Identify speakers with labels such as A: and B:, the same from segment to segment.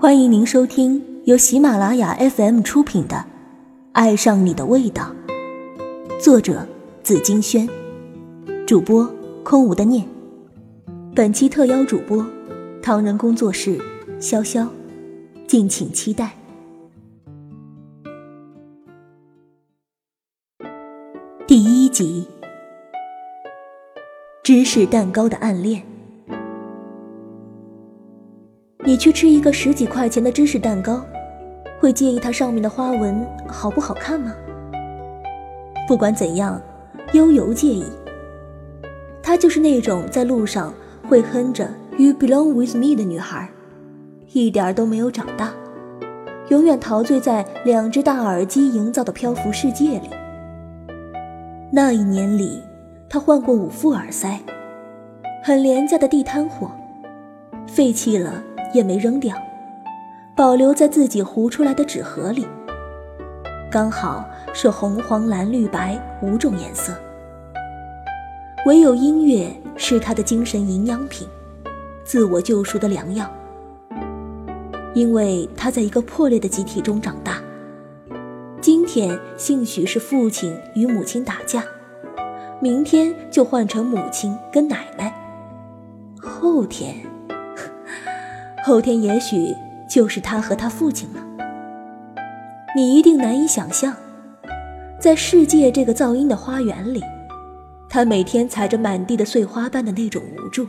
A: 欢迎您收听由喜马拉雅 FM 出品的《爱上你的味道》，作者紫金轩，主播空无的念。本期特邀主播唐人工作室潇潇，敬请期待。第一集：芝士蛋糕的暗恋。你去吃一个十几块钱的芝士蛋糕，会介意它上面的花纹好不好看吗？不管怎样，悠游介意。她就是那种在路上会哼着 “You belong with me” 的女孩，一点都没有长大，永远陶醉在两只大耳机营造的漂浮世界里。那一年里，她换过五副耳塞，很廉价的地摊货，废弃了。也没扔掉，保留在自己糊出来的纸盒里。刚好是红、黄、蓝、绿、白五种颜色。唯有音乐是他的精神营养品，自我救赎的良药。因为他在一个破裂的集体中长大。今天兴许是父亲与母亲打架，明天就换成母亲跟奶奶，后天。后天也许就是他和他父亲了。你一定难以想象，在世界这个噪音的花园里，他每天踩着满地的碎花瓣的那种无助。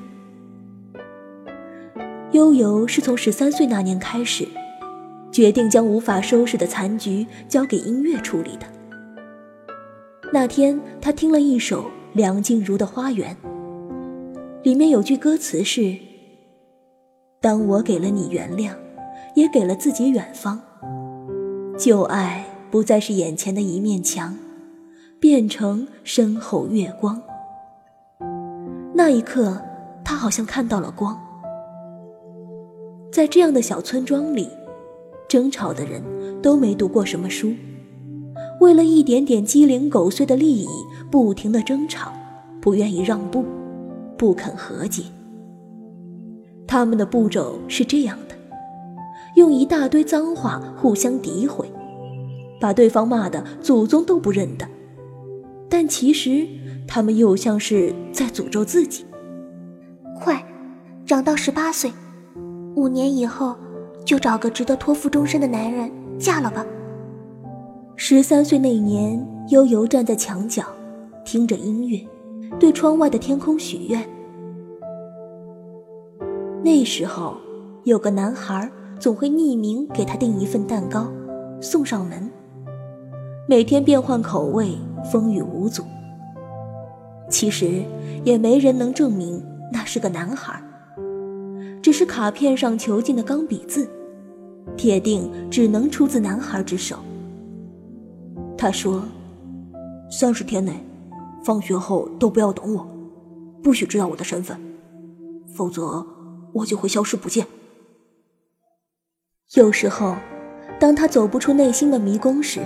A: 悠悠是从十三岁那年开始，决定将无法收拾的残局交给音乐处理的。那天，他听了一首梁静茹的《花园》，里面有句歌词是。当我给了你原谅，也给了自己远方。旧爱不再是眼前的一面墙，变成身后月光。那一刻，他好像看到了光。在这样的小村庄里，争吵的人都没读过什么书，为了一点点鸡零狗碎的利益，不停的争吵，不愿意让步，不肯和解。他们的步骤是这样的：用一大堆脏话互相诋毁，把对方骂得祖宗都不认得。但其实，他们又像是在诅咒自己。
B: 快，长到十八岁，五年以后就找个值得托付终身的男人嫁了吧。
A: 十三岁那年，悠悠站在墙角，听着音乐，对窗外的天空许愿。那时候，有个男孩总会匿名给他订一份蛋糕，送上门。每天变换口味，风雨无阻。其实也没人能证明那是个男孩，只是卡片上囚禁的钢笔字，铁定只能出自男孩之手。他说：“三十天内，放学后都不要等我，不许知道我的身份，否则。”我就会消失不见。有时候，当他走不出内心的迷宫时，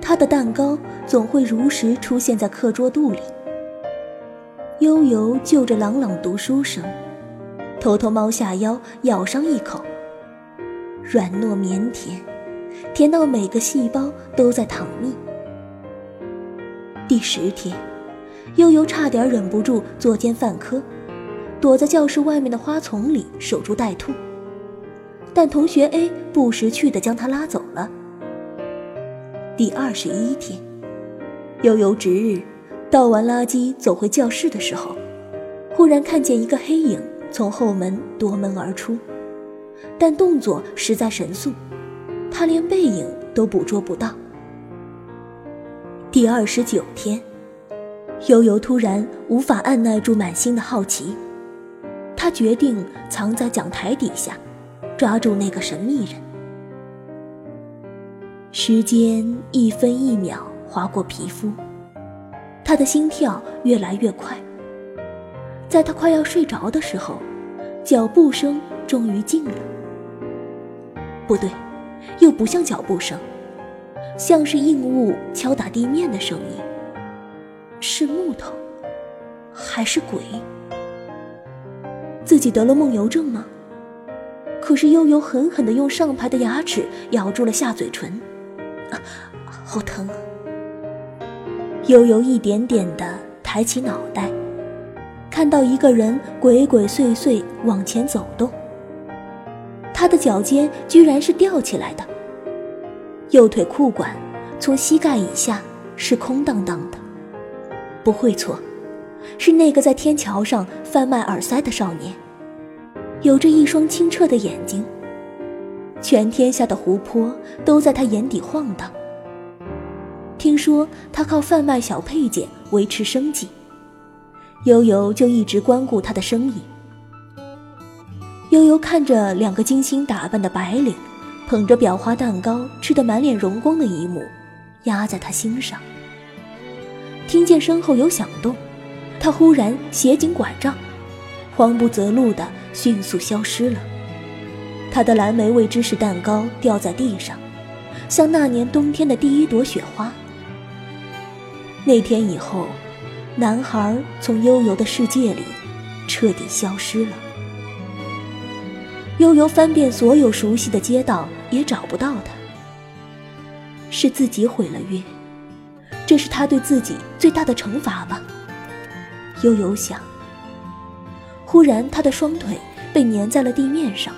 A: 他的蛋糕总会如实出现在课桌肚里。悠悠就着朗朗读书声，偷偷猫下腰咬上一口，软糯绵甜，甜到每个细胞都在淌蜜。第十天，悠悠差点忍不住作奸犯科。躲在教室外面的花丛里守株待兔，但同学 A 不识趣地将他拉走了。第二十一天，悠悠值日，倒完垃圾走回教室的时候，忽然看见一个黑影从后门夺门而出，但动作实在神速，他连背影都捕捉不到。第二十九天，悠悠突然无法按耐住满心的好奇。他决定藏在讲台底下，抓住那个神秘人。时间一分一秒划过皮肤，他的心跳越来越快。在他快要睡着的时候，脚步声终于静了。不对，又不像脚步声，像是硬物敲打地面的声音。是木头，还是鬼？自己得了梦游症吗？可是悠悠狠狠地用上排的牙齿咬住了下嘴唇，啊，好疼啊！悠悠一点点地抬起脑袋，看到一个人鬼鬼祟祟往前走动，他的脚尖居然是吊起来的，右腿裤管从膝盖以下是空荡荡的，不会错，是那个在天桥上贩卖耳塞的少年。有着一双清澈的眼睛，全天下的湖泊都在他眼底晃荡。听说他靠贩卖小配件维持生计，悠悠就一直光顾他的生意。悠悠看着两个精心打扮的白领，捧着裱花蛋糕吃得满脸荣光的一幕，压在他心上。听见身后有响动，他忽然携紧拐杖，慌不择路的。迅速消失了。他的蓝莓味芝士蛋糕掉在地上，像那年冬天的第一朵雪花。那天以后，男孩从悠悠的世界里彻底消失了。悠悠翻遍所有熟悉的街道，也找不到他。是自己毁了约，这是他对自己最大的惩罚吧？悠悠想。忽然，他的双腿被粘在了地面上，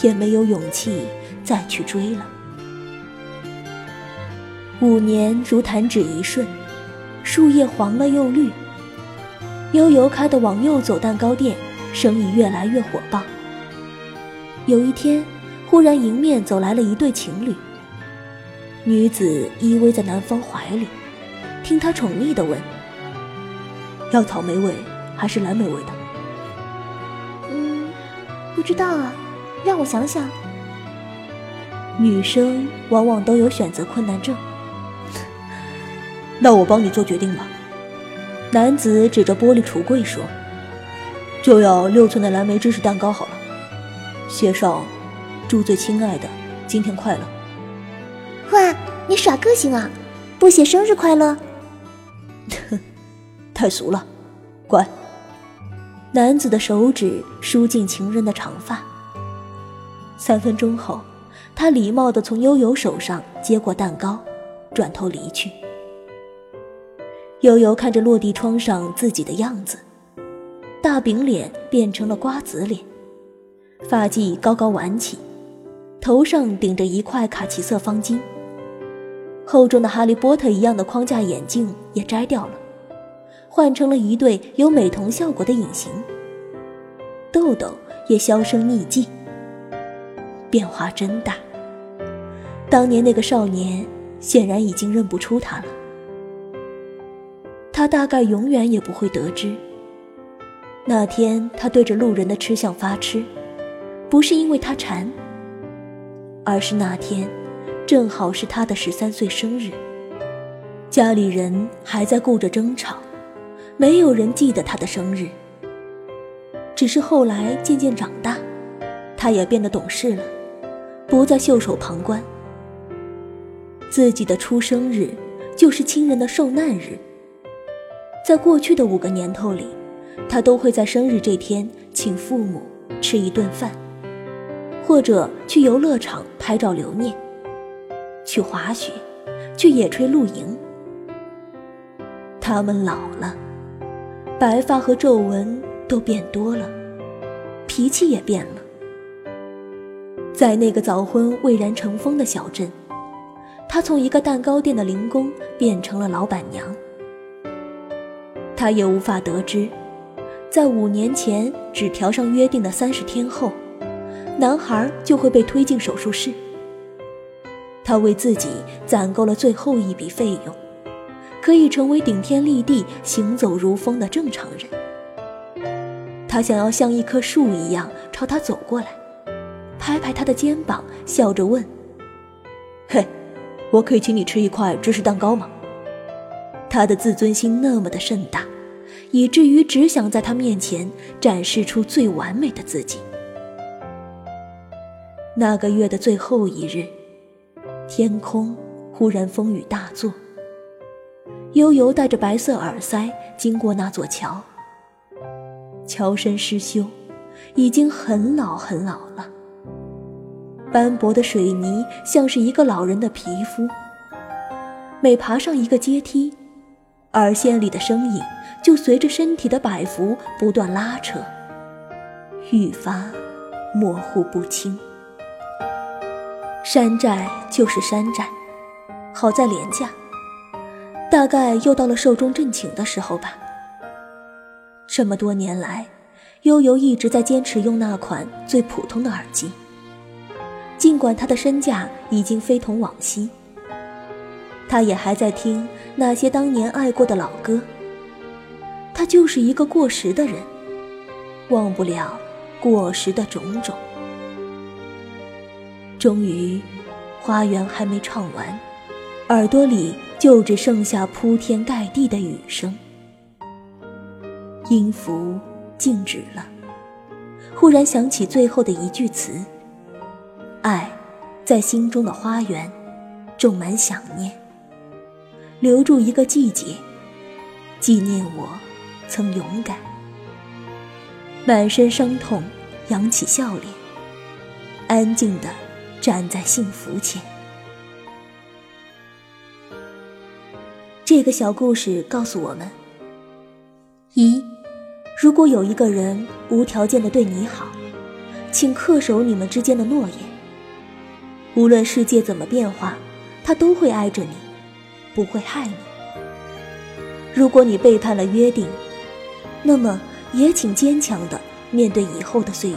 A: 也没有勇气再去追了。五年如弹指一瞬，树叶黄了又绿。悠悠开的往右走蛋糕店生意越来越火爆。有一天，忽然迎面走来了一对情侣。女子依偎在男方怀里，听他宠溺地问：“要草莓味还是蓝莓味的？”
B: 不知道啊，让我想想。
A: 女生往往都有选择困难症。那我帮你做决定吧。男子指着玻璃橱柜说：“就要六寸的蓝莓芝士蛋糕好了，写上‘祝最亲爱的今天快乐’。”
B: 哇，你耍个性啊！不写生日快乐？
A: 太俗了，乖。男子的手指梳进情人的长发。三分钟后，他礼貌地从悠悠手上接过蛋糕，转头离去。悠悠看着落地窗上自己的样子，大饼脸变成了瓜子脸，发髻高高挽起，头上顶着一块卡其色方巾，厚重的哈利波特一样的框架眼镜也摘掉了。换成了一对有美瞳效果的隐形，痘痘也销声匿迹。变化真大。当年那个少年显然已经认不出他了。他大概永远也不会得知，那天他对着路人的吃相发痴，不是因为他馋，而是那天正好是他的十三岁生日，家里人还在顾着争吵。没有人记得他的生日。只是后来渐渐长大，他也变得懂事了，不再袖手旁观。自己的出生日就是亲人的受难日。在过去的五个年头里，他都会在生日这天请父母吃一顿饭，或者去游乐场拍照留念，去滑雪，去野炊露营。他们老了。白发和皱纹都变多了，脾气也变了。在那个早婚未然成风的小镇，她从一个蛋糕店的零工变成了老板娘。她也无法得知，在五年前纸条上约定的三十天后，男孩就会被推进手术室。她为自己攒够了最后一笔费用。可以成为顶天立地、行走如风的正常人。他想要像一棵树一样朝他走过来，拍拍他的肩膀，笑着问：“嘿，我可以请你吃一块芝士蛋糕吗？”他的自尊心那么的盛大，以至于只想在他面前展示出最完美的自己。那个月的最后一日，天空忽然风雨大作。悠悠戴着白色耳塞经过那座桥，桥身失修，已经很老很老了。斑驳的水泥像是一个老人的皮肤。每爬上一个阶梯，耳线里的声音就随着身体的摆幅不断拉扯，愈发模糊不清。山寨就是山寨，好在廉价。大概又到了寿终正寝的时候吧。这么多年来，悠悠一直在坚持用那款最普通的耳机，尽管他的身价已经非同往昔，他也还在听那些当年爱过的老歌。他就是一个过时的人，忘不了过时的种种。终于，花园还没唱完，耳朵里就只剩下铺天盖地的雨声。音符静止了，忽然想起最后的一句词：“爱，在心中的花园，种满想念，留住一个季节，纪念我曾勇敢。”满身伤痛，扬起笑脸，安静的。站在幸福前，这个小故事告诉我们：一，如果有一个人无条件的对你好，请恪守你们之间的诺言。无论世界怎么变化，他都会爱着你，不会害你。如果你背叛了约定，那么也请坚强的面对以后的岁月。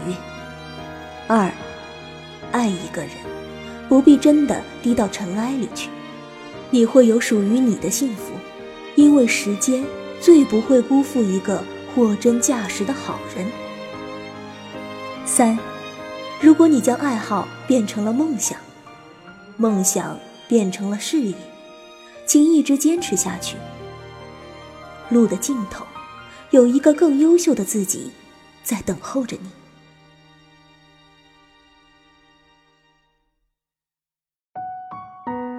A: 二。爱一个人，不必真的低到尘埃里去，你会有属于你的幸福，因为时间最不会辜负一个货真价实的好人。三，如果你将爱好变成了梦想，梦想变成了事业，请一直坚持下去。路的尽头，有一个更优秀的自己，在等候着你。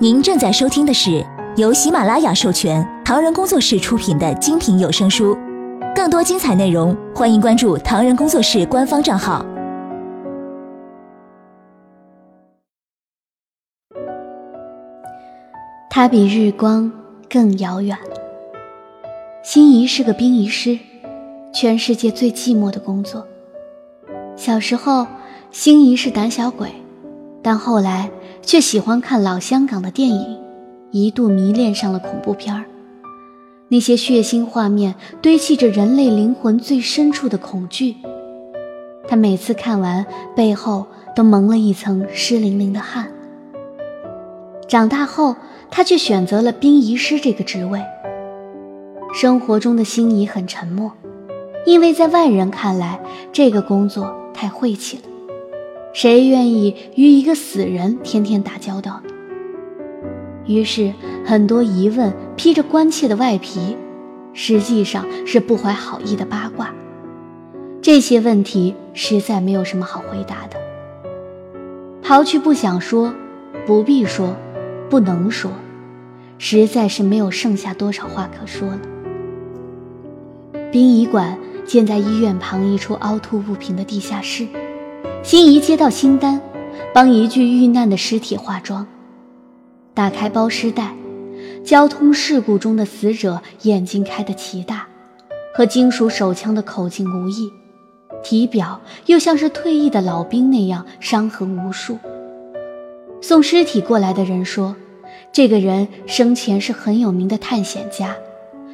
C: 您正在收听的是由喜马拉雅授权、唐人工作室出品的精品有声书，更多精彩内容，欢迎关注唐人工作室官方账号。
D: 他比日光更遥远。心仪是个殡仪师，全世界最寂寞的工作。小时候，心仪是胆小鬼，但后来。却喜欢看老香港的电影，一度迷恋上了恐怖片儿。那些血腥画面堆砌着人类灵魂最深处的恐惧。他每次看完，背后都蒙了一层湿淋淋的汗。长大后，他却选择了殡仪师这个职位。生活中的心仪很沉默，因为在外人看来，这个工作太晦气了。谁愿意与一个死人天天打交道？于是，很多疑问披着关切的外皮，实际上是不怀好意的八卦。这些问题实在没有什么好回答的。刨去不想说、不必说、不能说，实在是没有剩下多少话可说了。殡仪馆建在医院旁一处凹凸不平的地下室。心仪接到新单，帮一具遇难的尸体化妆。打开包尸袋，交通事故中的死者眼睛开得奇大，和金属手枪的口径无异，体表又像是退役的老兵那样伤痕无数。送尸体过来的人说，这个人生前是很有名的探险家，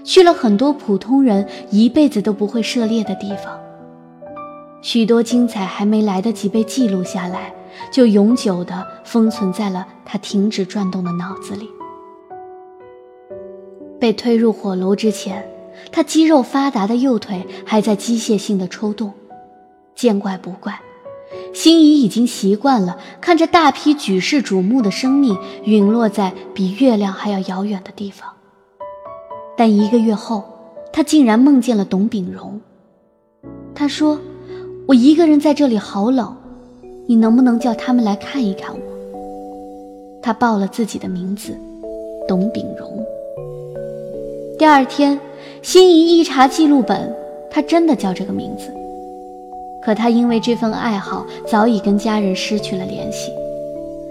D: 去了很多普通人一辈子都不会涉猎的地方。许多精彩还没来得及被记录下来，就永久地封存在了他停止转动的脑子里。被推入火炉之前，他肌肉发达的右腿还在机械性的抽动。见怪不怪，心仪已经习惯了看着大批举世瞩目的生命陨落在比月亮还要遥远的地方。但一个月后，他竟然梦见了董炳荣。他说。我一个人在这里好冷，你能不能叫他们来看一看我？他报了自己的名字，董炳荣。第二天，心仪一查记录本，他真的叫这个名字。可他因为这份爱好，早已跟家人失去了联系，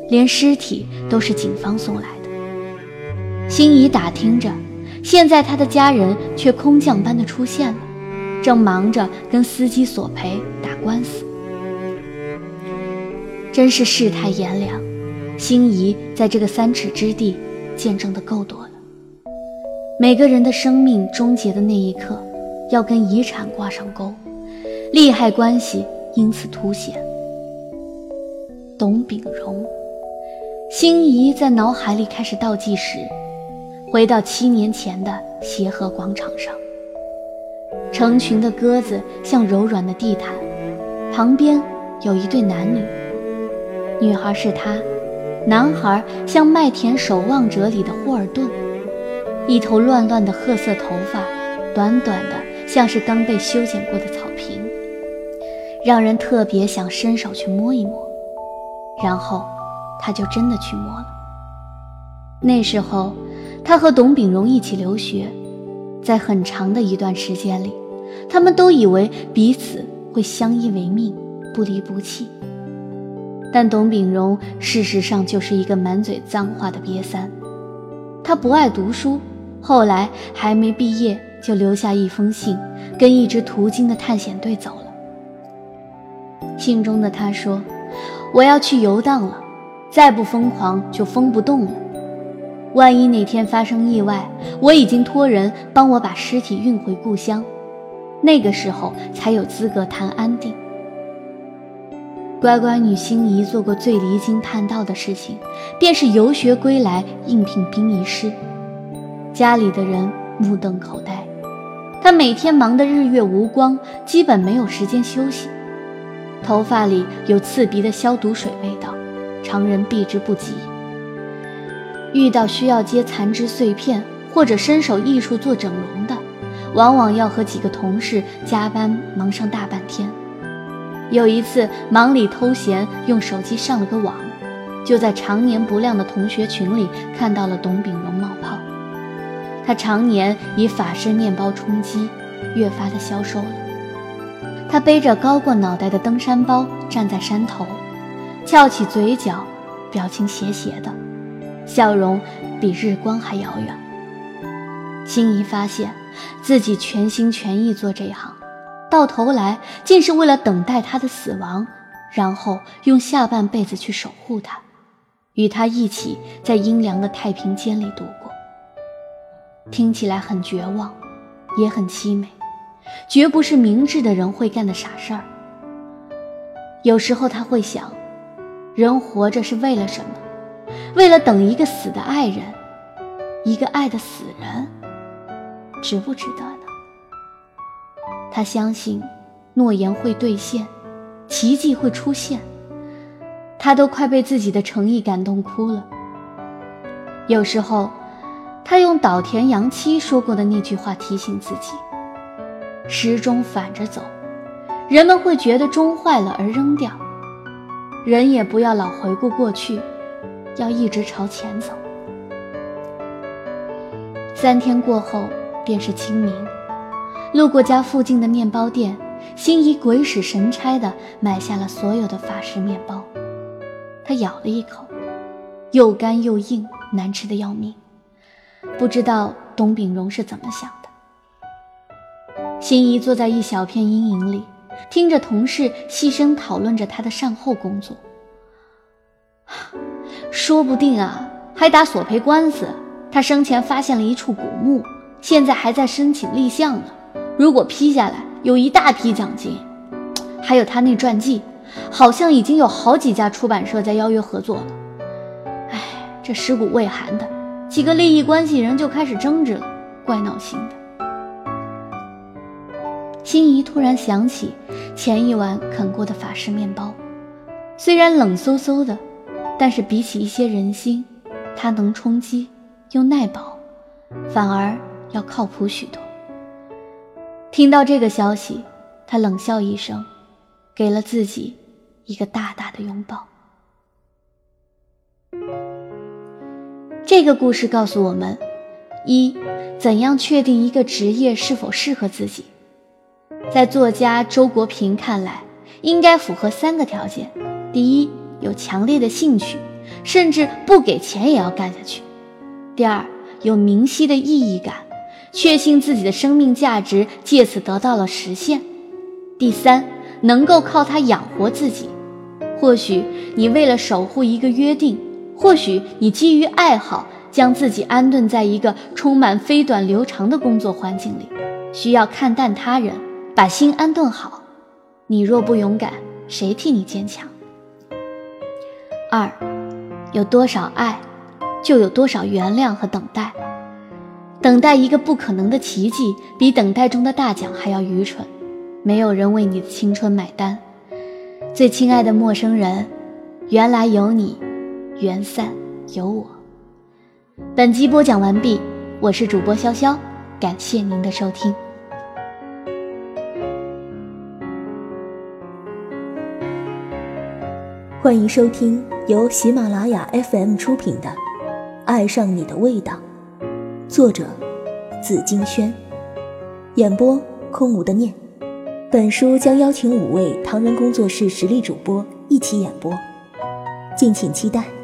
D: 连尸体都是警方送来的。心仪打听着，现在他的家人却空降般的出现了，正忙着跟司机索赔官司。真是世态炎凉，心仪在这个三尺之地见证的够多了。每个人的生命终结的那一刻，要跟遗产挂上钩，利害关系因此凸显。董炳荣，心仪在脑海里开始倒计时，回到七年前的协和广场上，成群的鸽子像柔软的地毯，旁边有一对男女。女孩是他，男孩像《麦田守望者》里的霍尔顿，一头乱乱的褐色头发，短短的像是刚被修剪过的草坪，让人特别想伸手去摸一摸。然后，他就真的去摸了。那时候，他和董炳荣一起留学，在很长的一段时间里，他们都以为彼此会相依为命，不离不弃。但董炳荣事实上就是一个满嘴脏话的瘪三，他不爱读书，后来还没毕业就留下一封信，跟一支途经的探险队走了。信中的他说：“我要去游荡了，再不疯狂就疯不动了。万一哪天发生意外，我已经托人帮我把尸体运回故乡，那个时候才有资格谈安定。”乖乖女心仪做过最离经叛道的事情，便是游学归来应聘殡仪师。家里的人目瞪口呆，她每天忙得日月无光，基本没有时间休息。头发里有刺鼻的消毒水味道，常人避之不及。遇到需要接残肢碎片或者伸手艺术做整容的，往往要和几个同事加班忙上大半天。有一次忙里偷闲，用手机上了个网，就在常年不亮的同学群里看到了董炳荣冒泡。他常年以法式面包充饥，越发的消瘦了。他背着高过脑袋的登山包站在山头，翘起嘴角，表情斜斜的，笑容比日光还遥远。心怡发现自己全心全意做这一行。到头来，竟是为了等待他的死亡，然后用下半辈子去守护他，与他一起在阴凉的太平间里度过。听起来很绝望，也很凄美，绝不是明智的人会干的傻事儿。有时候他会想，人活着是为了什么？为了等一个死的爱人，一个爱的死人，值不值得呢？他相信，诺言会兑现，奇迹会出现。他都快被自己的诚意感动哭了。有时候，他用岛田洋七说过的那句话提醒自己：时钟反着走，人们会觉得钟坏了而扔掉。人也不要老回顾过去，要一直朝前走。三天过后，便是清明。路过家附近的面包店，心仪鬼使神差地买下了所有的法式面包。他咬了一口，又干又硬，难吃的要命。不知道董炳荣是怎么想的。心仪坐在一小片阴影里，听着同事细声讨论着他的善后工作。说不定啊，还打索赔官司。他生前发现了一处古墓，现在还在申请立项呢。如果批下来，有一大批奖金，还有他那传记，好像已经有好几家出版社在邀约合作了。哎，这尸骨未寒的，几个利益关系人就开始争执了，怪闹心的。心仪突然想起前一晚啃过的法式面包，虽然冷飕飕的，但是比起一些人心，它能充饥又耐饱，反而要靠谱许多。听到这个消息，他冷笑一声，给了自己一个大大的拥抱。这个故事告诉我们：一，怎样确定一个职业是否适合自己？在作家周国平看来，应该符合三个条件：第一，有强烈的兴趣，甚至不给钱也要干下去；第二，有明晰的意义感，确信自己的生命价值借此得到了实现；第三，能够靠它养活自己。或许你为了守护一个约定，或许你基于爱好将自己安顿在一个充满飞短流长的工作环境里，需要看淡他人，把心安顿好。你若不勇敢，谁替你坚强？二，有多少爱，就有多少原谅和等待。等待一个不可能的奇迹，比等待中的大奖还要愚蠢。没有人为你的青春买单。最亲爱的陌生人，缘来有你，缘散有我。本集播讲完毕，我是主播潇潇，感谢您的收听。
A: 欢迎收听由喜马拉雅 FM 出品的《爱上你的味道》，作者紫金轩，演播空无的念。本书将邀请五位唐人工作室实力主播一起演播，敬请期待。